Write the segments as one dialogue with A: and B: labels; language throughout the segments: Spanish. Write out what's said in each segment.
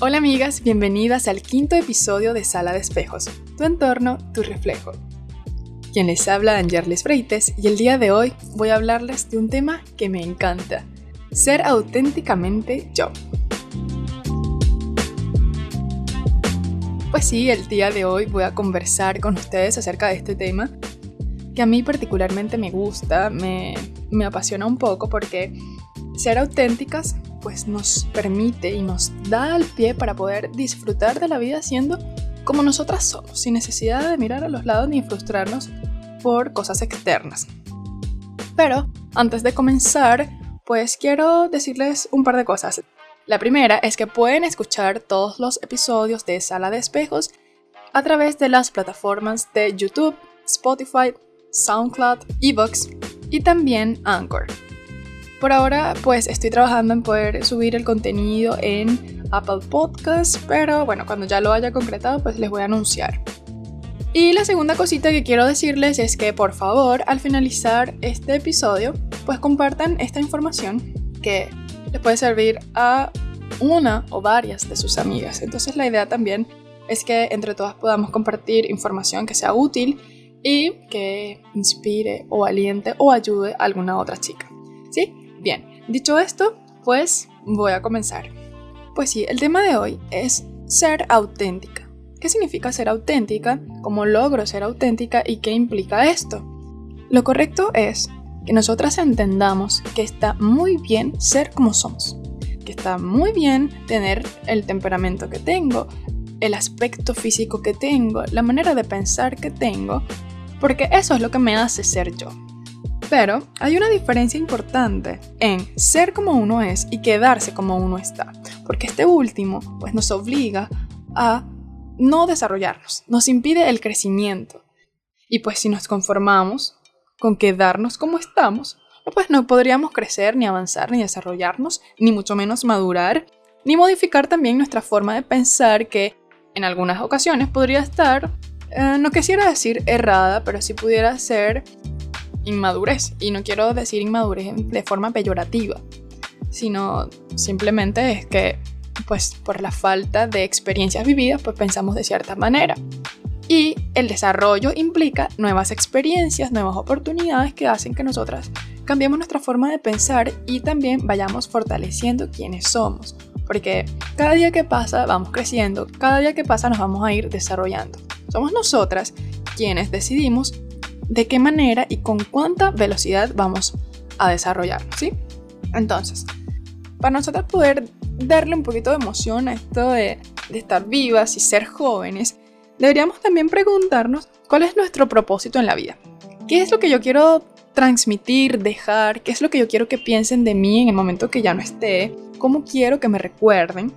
A: Hola amigas, bienvenidas al quinto episodio de Sala de Espejos, tu entorno, tu reflejo. Quien les habla Angerles Freites y el día de hoy voy a hablarles de un tema que me encanta, ser auténticamente yo. Pues sí, el día de hoy voy a conversar con ustedes acerca de este tema que a mí particularmente me gusta, me, me apasiona un poco porque ser auténticas pues nos permite y nos da el pie para poder disfrutar de la vida siendo como nosotras somos, sin necesidad de mirar a los lados ni frustrarnos por cosas externas. Pero antes de comenzar, pues quiero decirles un par de cosas. La primera es que pueden escuchar todos los episodios de Sala de Espejos a través de las plataformas de YouTube, Spotify, SoundCloud, Evox y también Anchor. Por ahora, pues estoy trabajando en poder subir el contenido en Apple Podcasts, pero bueno, cuando ya lo haya concretado, pues les voy a anunciar. Y la segunda cosita que quiero decirles es que por favor, al finalizar este episodio, pues compartan esta información que les puede servir a una o varias de sus amigas. Entonces la idea también es que entre todas podamos compartir información que sea útil y que inspire o aliente o ayude a alguna otra chica. ¿Sí? Dicho esto, pues voy a comenzar. Pues sí, el tema de hoy es ser auténtica. ¿Qué significa ser auténtica? ¿Cómo logro ser auténtica? ¿Y qué implica esto? Lo correcto es que nosotras entendamos que está muy bien ser como somos, que está muy bien tener el temperamento que tengo, el aspecto físico que tengo, la manera de pensar que tengo, porque eso es lo que me hace ser yo. Pero hay una diferencia importante en ser como uno es y quedarse como uno está, porque este último pues nos obliga a no desarrollarnos, nos impide el crecimiento. Y pues si nos conformamos con quedarnos como estamos, pues no podríamos crecer, ni avanzar, ni desarrollarnos, ni mucho menos madurar, ni modificar también nuestra forma de pensar que en algunas ocasiones podría estar, eh, no quisiera decir errada, pero sí pudiera ser inmadurez. Y no quiero decir inmadurez de forma peyorativa, sino simplemente es que, pues por la falta de experiencias vividas, pues pensamos de cierta manera. Y el desarrollo implica nuevas experiencias, nuevas oportunidades que hacen que nosotras cambiemos nuestra forma de pensar y también vayamos fortaleciendo quienes somos. Porque cada día que pasa vamos creciendo, cada día que pasa nos vamos a ir desarrollando. Somos nosotras quienes decidimos de qué manera y con cuánta velocidad vamos a desarrollar, ¿sí? Entonces, para nosotros poder darle un poquito de emoción a esto de, de estar vivas y ser jóvenes, deberíamos también preguntarnos cuál es nuestro propósito en la vida. ¿Qué es lo que yo quiero transmitir, dejar? ¿Qué es lo que yo quiero que piensen de mí en el momento que ya no esté? ¿Cómo quiero que me recuerden?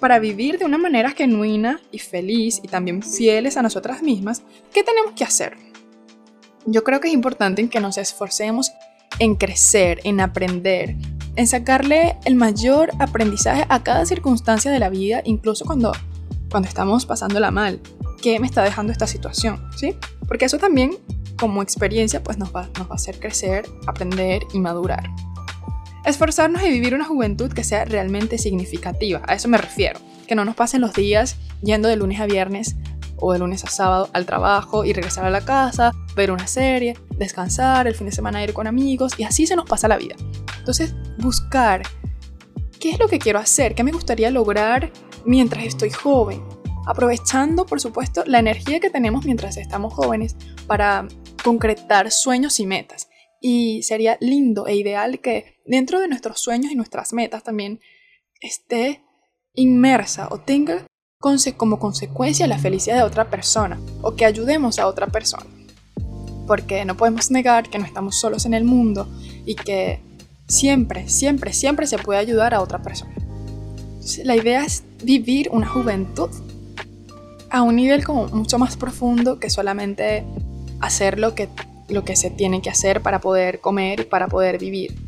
A: Para vivir de una manera genuina y feliz y también fieles a nosotras mismas, ¿qué tenemos que hacer? Yo creo que es importante que nos esforcemos en crecer, en aprender, en sacarle el mayor aprendizaje a cada circunstancia de la vida, incluso cuando, cuando estamos pasándola mal. ¿Qué me está dejando esta situación? ¿Sí? Porque eso también, como experiencia, pues nos va, nos va a hacer crecer, aprender y madurar. Esforzarnos y vivir una juventud que sea realmente significativa, a eso me refiero. Que no nos pasen los días yendo de lunes a viernes o de lunes a sábado al trabajo y regresar a la casa, ver una serie, descansar, el fin de semana ir con amigos y así se nos pasa la vida. Entonces, buscar qué es lo que quiero hacer, qué me gustaría lograr mientras estoy joven, aprovechando, por supuesto, la energía que tenemos mientras estamos jóvenes para concretar sueños y metas. Y sería lindo e ideal que dentro de nuestros sueños y nuestras metas también esté inmersa o tenga como consecuencia la felicidad de otra persona o que ayudemos a otra persona. Porque no podemos negar que no estamos solos en el mundo y que siempre, siempre, siempre se puede ayudar a otra persona. la idea es vivir una juventud a un nivel como mucho más profundo que solamente hacer lo que, lo que se tiene que hacer para poder comer y para poder vivir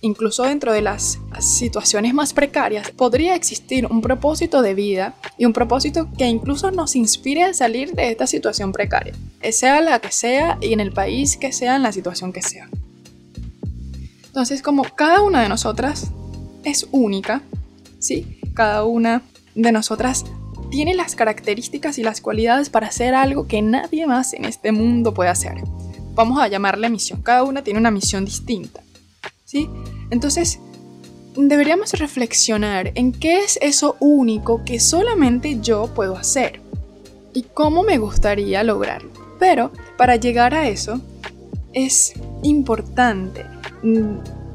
A: incluso dentro de las situaciones más precarias, podría existir un propósito de vida y un propósito que incluso nos inspire a salir de esta situación precaria, sea la que sea y en el país que sea, en la situación que sea. Entonces, como cada una de nosotras es única, ¿sí? Cada una de nosotras tiene las características y las cualidades para hacer algo que nadie más en este mundo puede hacer. Vamos a llamarle misión. Cada una tiene una misión distinta. Entonces, deberíamos reflexionar en qué es eso único que solamente yo puedo hacer y cómo me gustaría lograrlo. Pero para llegar a eso es importante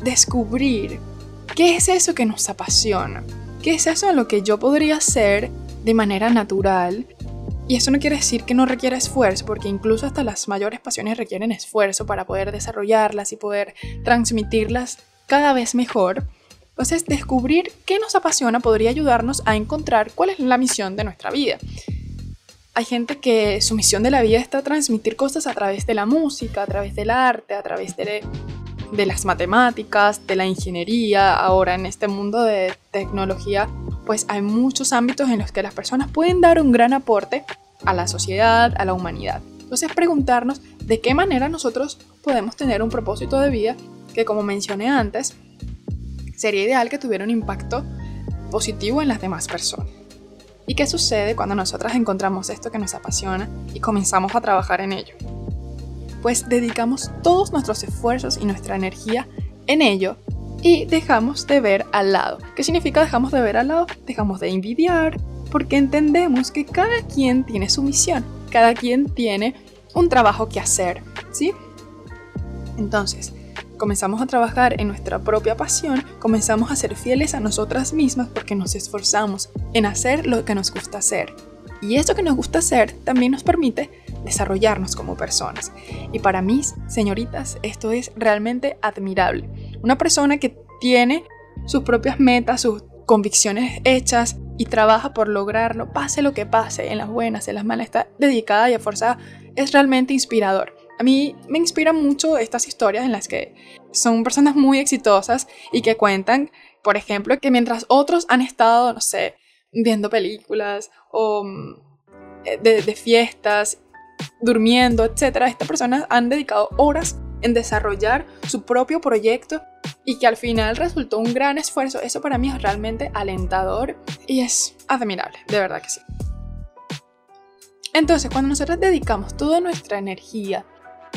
A: descubrir qué es eso que nos apasiona, qué es eso en lo que yo podría hacer de manera natural. Y eso no quiere decir que no requiera esfuerzo, porque incluso hasta las mayores pasiones requieren esfuerzo para poder desarrollarlas y poder transmitirlas cada vez mejor. Entonces, descubrir qué nos apasiona podría ayudarnos a encontrar cuál es la misión de nuestra vida. Hay gente que su misión de la vida está transmitir cosas a través de la música, a través del arte, a través de, de las matemáticas, de la ingeniería. Ahora en este mundo de tecnología, pues hay muchos ámbitos en los que las personas pueden dar un gran aporte a la sociedad, a la humanidad. Entonces preguntarnos de qué manera nosotros podemos tener un propósito de vida que como mencioné antes, sería ideal que tuviera un impacto positivo en las demás personas. ¿Y qué sucede cuando nosotras encontramos esto que nos apasiona y comenzamos a trabajar en ello? Pues dedicamos todos nuestros esfuerzos y nuestra energía en ello y dejamos de ver al lado. ¿Qué significa dejamos de ver al lado? Dejamos de envidiar porque entendemos que cada quien tiene su misión, cada quien tiene un trabajo que hacer, ¿sí? Entonces, comenzamos a trabajar en nuestra propia pasión, comenzamos a ser fieles a nosotras mismas porque nos esforzamos en hacer lo que nos gusta hacer. Y eso que nos gusta hacer también nos permite desarrollarnos como personas. Y para mí, señoritas, esto es realmente admirable. Una persona que tiene sus propias metas, sus convicciones hechas y trabaja por lograrlo, pase lo que pase, en las buenas, en las malas, está dedicada y esforzada, es realmente inspirador. A mí me inspiran mucho estas historias en las que son personas muy exitosas y que cuentan, por ejemplo, que mientras otros han estado, no sé, viendo películas o mm, eh, de, de fiestas, durmiendo, etc., estas personas han dedicado horas en desarrollar su propio proyecto y que al final resultó un gran esfuerzo, eso para mí es realmente alentador y es admirable, de verdad que sí. Entonces, cuando nosotros dedicamos toda nuestra energía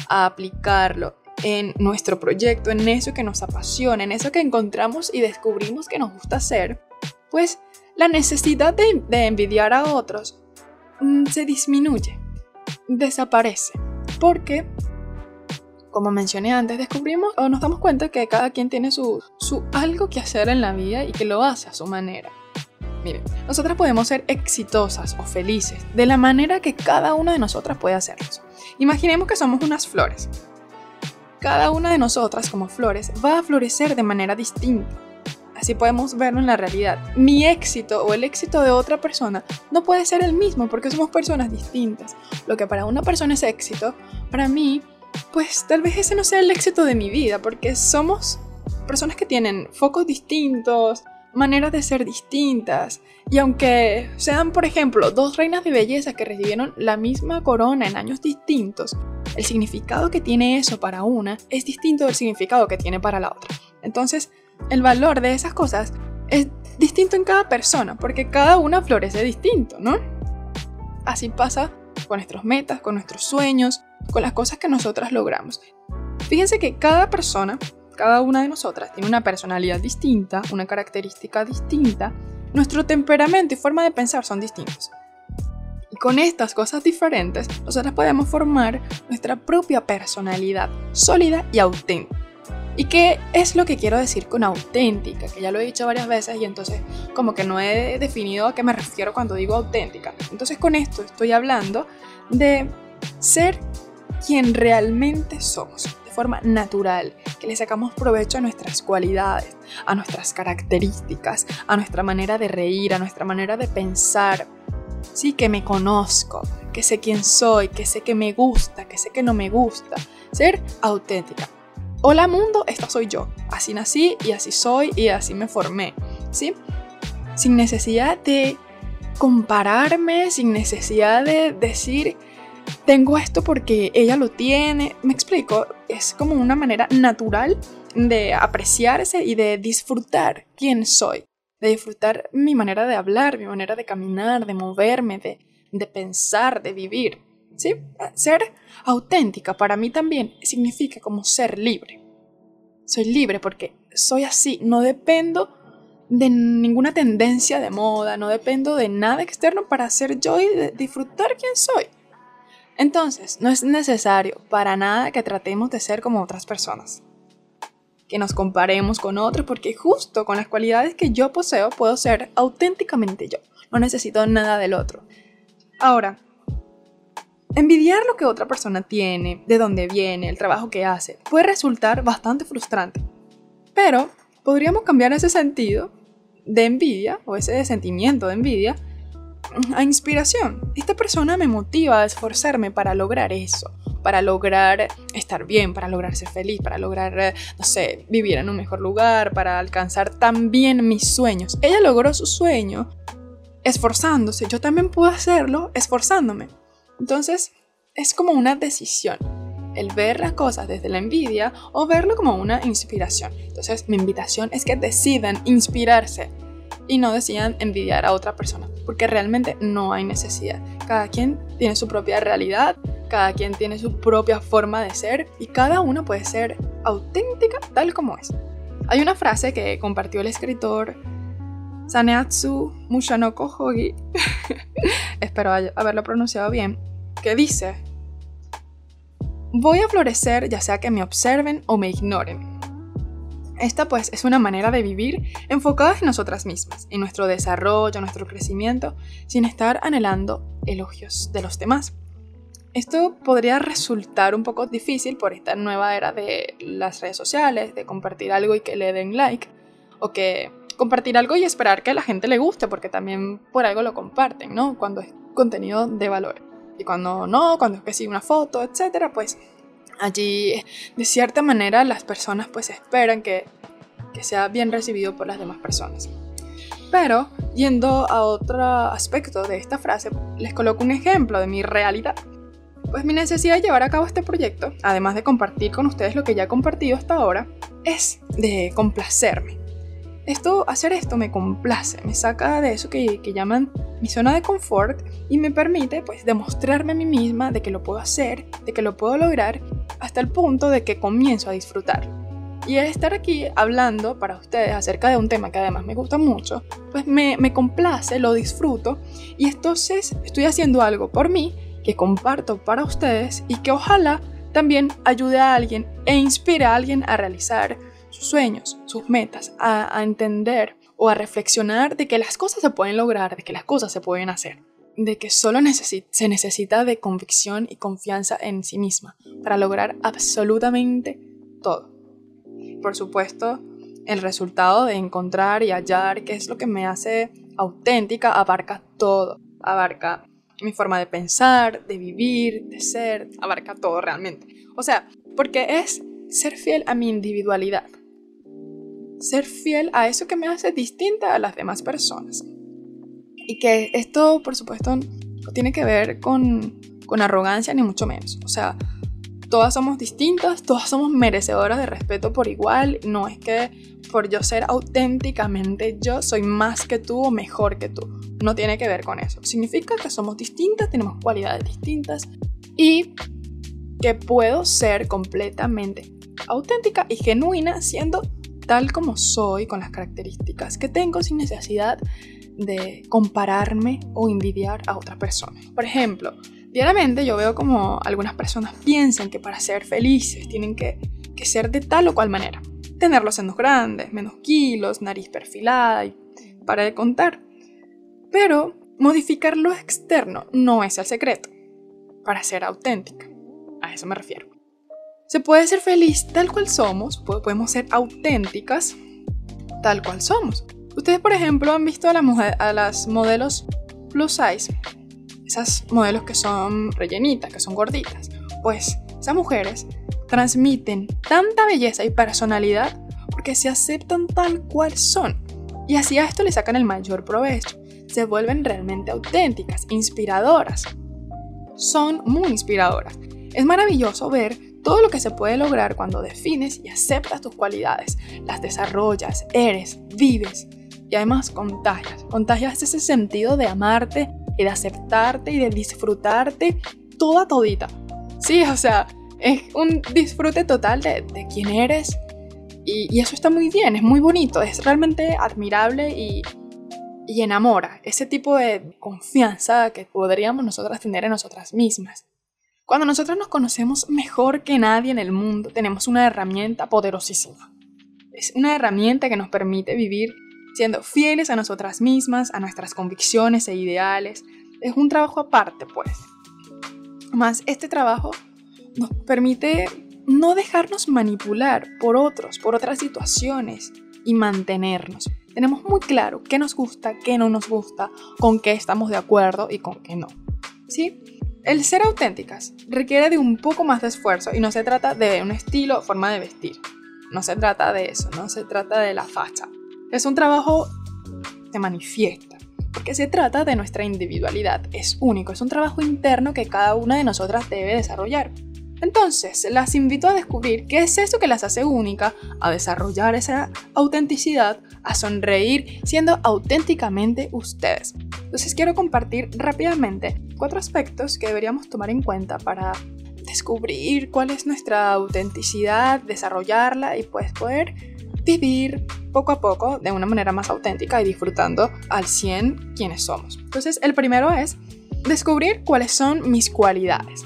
A: a aplicarlo en nuestro proyecto, en eso que nos apasiona, en eso que encontramos y descubrimos que nos gusta hacer, pues la necesidad de, envidiar a otros mm, se disminuye, desaparece, porque, como mencioné antes, descubrimos o nos damos cuenta que cada quien tiene su, su algo que hacer en la vida y que lo hace a su manera. Miren, nosotras podemos ser exitosas o felices de la manera que cada una de nosotras puede hacerlo. Imaginemos que somos unas flores. Cada una de nosotras como flores va a florecer de manera distinta. Así podemos verlo en la realidad. Mi éxito o el éxito de otra persona no puede ser el mismo porque somos personas distintas. Lo que para una persona es éxito, para mí, pues tal vez ese no sea el éxito de mi vida porque somos personas que tienen focos distintos, maneras de ser distintas. Y aunque sean, por ejemplo, dos reinas de belleza que recibieron la misma corona en años distintos, el significado que tiene eso para una es distinto del significado que tiene para la otra. Entonces, el valor de esas cosas es distinto en cada persona, porque cada una florece distinto, ¿no? Así pasa con nuestros metas, con nuestros sueños, con las cosas que nosotras logramos. Fíjense que cada persona cada una de nosotras tiene una personalidad distinta, una característica distinta, nuestro temperamento y forma de pensar son distintos. Y con estas cosas diferentes, nosotras podemos formar nuestra propia personalidad sólida y auténtica. ¿Y qué es lo que quiero decir con auténtica? Que ya lo he dicho varias veces y entonces como que no he definido a qué me refiero cuando digo auténtica. Entonces con esto estoy hablando de ser quien realmente somos forma natural, que le sacamos provecho a nuestras cualidades, a nuestras características, a nuestra manera de reír, a nuestra manera de pensar. Sí, que me conozco, que sé quién soy, que sé que me gusta, que sé que no me gusta. Ser auténtica. Hola mundo, esta soy yo. Así nací y así soy y así me formé. ¿Sí? Sin necesidad de compararme, sin necesidad de decir tengo esto porque ella lo tiene. Me explico, es como una manera natural de apreciarse y de disfrutar quién soy. de disfrutar mi manera de hablar, mi manera de caminar, de moverme, de, de pensar, de vivir. ¿Sí? Ser auténtica para mí también significa como ser libre. Soy libre porque soy así, no dependo de ninguna tendencia de moda, no dependo de nada externo para ser yo y disfrutar quién soy. Entonces, no es necesario para nada que tratemos de ser como otras personas. Que nos comparemos con otros porque justo con las cualidades que yo poseo puedo ser auténticamente yo. No necesito nada del otro. Ahora, envidiar lo que otra persona tiene, de dónde viene, el trabajo que hace, puede resultar bastante frustrante. Pero podríamos cambiar ese sentido de envidia o ese sentimiento de envidia a inspiración. Esta persona me motiva a esforzarme para lograr eso, para lograr estar bien, para lograr ser feliz, para lograr, eh, no sé, vivir en un mejor lugar, para alcanzar también mis sueños. Ella logró su sueño esforzándose, yo también puedo hacerlo esforzándome. Entonces, es como una decisión el ver las cosas desde la envidia o verlo como una inspiración. Entonces, mi invitación es que decidan inspirarse y no decidan envidiar a otra persona, porque realmente no hay necesidad. Cada quien tiene su propia realidad, cada quien tiene su propia forma de ser y cada uno puede ser auténtica tal como es. Hay una frase que compartió el escritor Saneatsu Mushanoko Hogi, espero haberlo pronunciado bien, que dice, voy a florecer ya sea que me observen o me ignoren. Esta pues es una manera de vivir enfocada en nosotras mismas, en nuestro desarrollo, nuestro crecimiento, sin estar anhelando elogios de los demás. Esto podría resultar un poco difícil por esta nueva era de las redes sociales, de compartir algo y que le den like, o que compartir algo y esperar que a la gente le guste, porque también por algo lo comparten, ¿no? Cuando es contenido de valor. Y cuando no, cuando es que sí una foto, etcétera, pues allí de cierta manera las personas pues esperan que, que sea bien recibido por las demás personas. Pero yendo a otro aspecto de esta frase, les coloco un ejemplo de mi realidad. Pues mi necesidad de llevar a cabo este proyecto, además de compartir con ustedes lo que ya he compartido hasta ahora, es de complacerme. Esto, hacer esto me complace, me saca de eso que, que llaman mi zona de confort y me permite pues demostrarme a mí misma de que lo puedo hacer, de que lo puedo lograr hasta el punto de que comienzo a disfrutar. Y estar aquí hablando para ustedes acerca de un tema que además me gusta mucho, pues me, me complace, lo disfruto y entonces estoy haciendo algo por mí que comparto para ustedes y que ojalá también ayude a alguien e inspire a alguien a realizar sus sueños, sus metas, a entender o a reflexionar de que las cosas se pueden lograr, de que las cosas se pueden hacer de que solo se necesita de convicción y confianza en sí misma para lograr absolutamente todo. Por supuesto, el resultado de encontrar y hallar qué es lo que me hace auténtica abarca todo. Abarca mi forma de pensar, de vivir, de ser, abarca todo realmente. O sea, porque es ser fiel a mi individualidad. Ser fiel a eso que me hace distinta a las demás personas. Y que esto, por supuesto, no tiene que ver con, con arrogancia ni mucho menos. O sea, todas somos distintas, todas somos merecedoras de respeto por igual. No es que por yo ser auténticamente yo soy más que tú o mejor que tú. No tiene que ver con eso. Significa que somos distintas, tenemos cualidades distintas y que puedo ser completamente auténtica y genuina siendo tal como soy con las características que tengo sin necesidad de compararme o envidiar a otra persona. Por ejemplo, diariamente yo veo como algunas personas piensan que para ser felices tienen que, que ser de tal o cual manera. Tener los senos grandes, menos kilos, nariz perfilada y para de contar. Pero modificar lo externo no es el secreto para ser auténtica. A eso me refiero. Se puede ser feliz tal cual somos, podemos ser auténticas tal cual somos. Ustedes, por ejemplo, han visto a, las modelos plus size, esas modelos que son rellenitas, que son gorditas. Pues esas mujeres transmiten tanta belleza y personalidad porque se aceptan tal cual son. Y así a esto le sacan el mayor provecho. Se vuelven realmente auténticas, inspiradoras. Son muy inspiradoras. Es maravilloso ver todo lo que se puede lograr cuando defines y aceptas tus cualidades, las desarrollas, eres, vives y además contagias. Contagias ese sentido de amarte y de aceptarte y de disfrutarte toda todita. Sí, o sea, es un disfrute total de, de quién eres y, y, eso está muy bien, es muy bonito, es realmente admirable y, y enamora ese tipo de confianza que podríamos nosotras tener en nosotras mismas. Cuando nosotros nos conocemos mejor que nadie en el mundo, tenemos una herramienta poderosísima. Es una herramienta que nos permite vivir siendo fieles a nosotras mismas, a nuestras convicciones e ideales. Es un trabajo aparte, pues. Más este trabajo nos permite no dejarnos manipular por otros, por otras situaciones y mantenernos. Tenemos muy claro qué nos gusta, qué no nos gusta, con qué estamos de acuerdo y con qué no. ¿Sí? El ser auténticas requiere de un poco más de esfuerzo y no se trata de un estilo o forma de vestir. No se trata de eso, no se trata de la facha. Es un trabajo que manifiesta, porque se trata de nuestra individualidad. Es único, es un trabajo interno que cada una de nosotras debe desarrollar. Entonces, las invito a descubrir qué es eso que las hace única, a desarrollar esa autenticidad, a sonreír siendo auténticamente ustedes. Entonces, quiero compartir rápidamente cuatro aspectos que deberíamos tomar en cuenta para descubrir cuál es nuestra autenticidad, desarrollarla y pues poder vivir poco a poco de una manera más auténtica y disfrutando al 100 quienes somos. Entonces, el primero es descubrir cuáles son mis cualidades.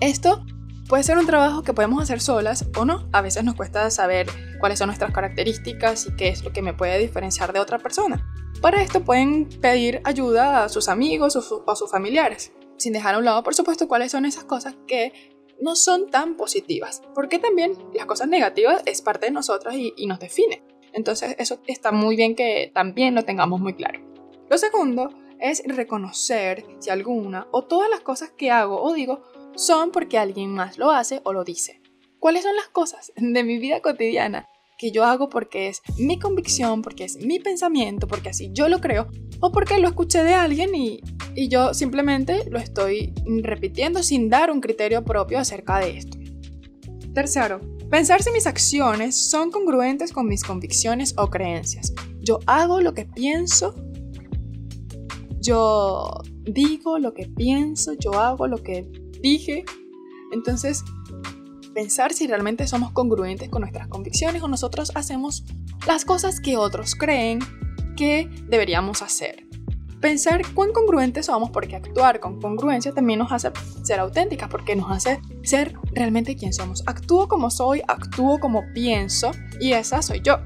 A: Esto puede ser un trabajo que podemos hacer solas o no. A veces nos cuesta saber cuáles son nuestras características y qué es lo que me puede diferenciar de otra persona. Para esto pueden pedir ayuda a sus amigos o, a sus familiares, sin dejar a un lado, por supuesto, cuáles son esas cosas que no son tan positivas, porque también las cosas negativas es parte de nosotros y, y nos define. Entonces eso está muy bien que también lo tengamos muy claro. Lo segundo es reconocer si alguna o todas las cosas que hago o digo son porque alguien más lo hace o lo dice. ¿Cuáles son las cosas de mi vida cotidiana que yo hago porque es mi convicción, porque es mi pensamiento, porque así yo lo creo, o porque lo escuché de alguien y, y yo simplemente lo estoy repitiendo sin dar un criterio propio acerca de esto? Tercero, pensar si mis acciones son congruentes con mis convicciones o creencias. Yo hago lo que pienso, yo digo lo que pienso, yo hago lo que dije. Entonces, pensar si realmente somos congruentes con nuestras convicciones o nosotros hacemos las cosas que otros creen que deberíamos hacer. Pensar cuán congruentes somos porque actuar con congruencia también nos hace ser auténticas, porque nos hace ser realmente quien somos. Actúo como soy, actúo como pienso y esa soy yo.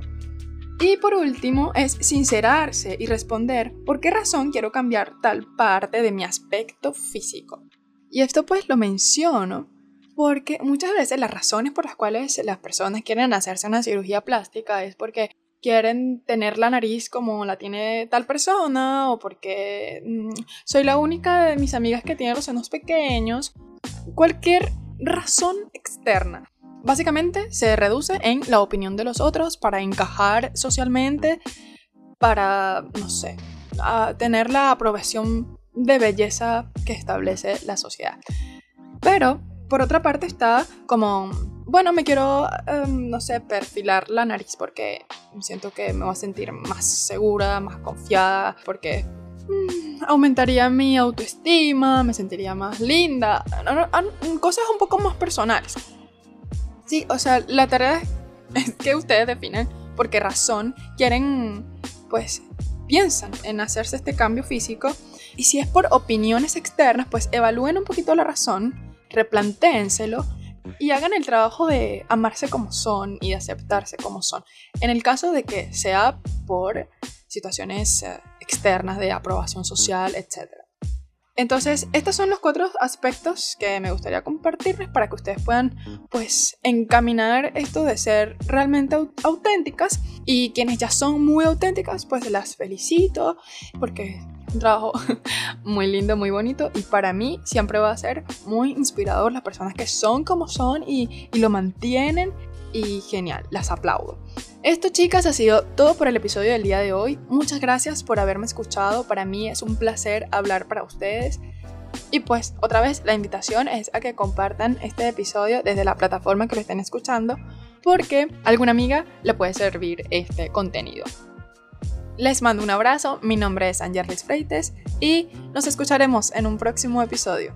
A: Y por último es sincerarse y responder por qué razón quiero cambiar tal parte de mi aspecto físico. Y esto pues lo menciono porque muchas veces las razones por las cuales las personas quieren hacerse una cirugía plástica es porque quieren tener la nariz como la tiene tal persona o porque mm, soy la única de mis amigas que tiene los senos pequeños. Cualquier razón externa. Básicamente se reduce en la opinión de los otros para encajar socialmente, para, no sé, tener la aprobación de belleza que establece la sociedad. Pero, por otra parte, está como, bueno, me quiero, em, no sé, perfilar la nariz porque siento que me voy a sentir más segura, más confiada, porque mm, aumentaría mi autoestima, me sentiría más linda, cosas un poco más personales. Sí, o sea, la tarea es que ustedes definen por qué razón quieren, pues, piensan en hacerse este cambio físico y si es por opiniones externas, pues evalúen un poquito la razón, replantéenselo y hagan el trabajo de amarse como son y de aceptarse como son. En el caso de que sea por situaciones eh, externas de aprobación social, etc. Entonces, estos son los cuatro aspectos que me gustaría compartirles para que ustedes puedan, pues, encaminar esto de ser realmente auténticas. Y quienes ya son muy auténticas, pues las felicito porque es un trabajo muy lindo, muy bonito. Y para mí siempre va a ser muy inspirador las personas que son como son y, y lo mantienen. Y genial, las aplaudo. Esto chicas ha sido todo por el episodio del día de hoy. Muchas gracias por haberme escuchado. Para mí es un placer hablar para ustedes. Y pues otra vez la invitación es a que compartan este episodio desde la plataforma que lo estén escuchando porque alguna amiga le puede servir este contenido. Les mando un abrazo, mi nombre es Angelis Freites y nos escucharemos en un próximo episodio.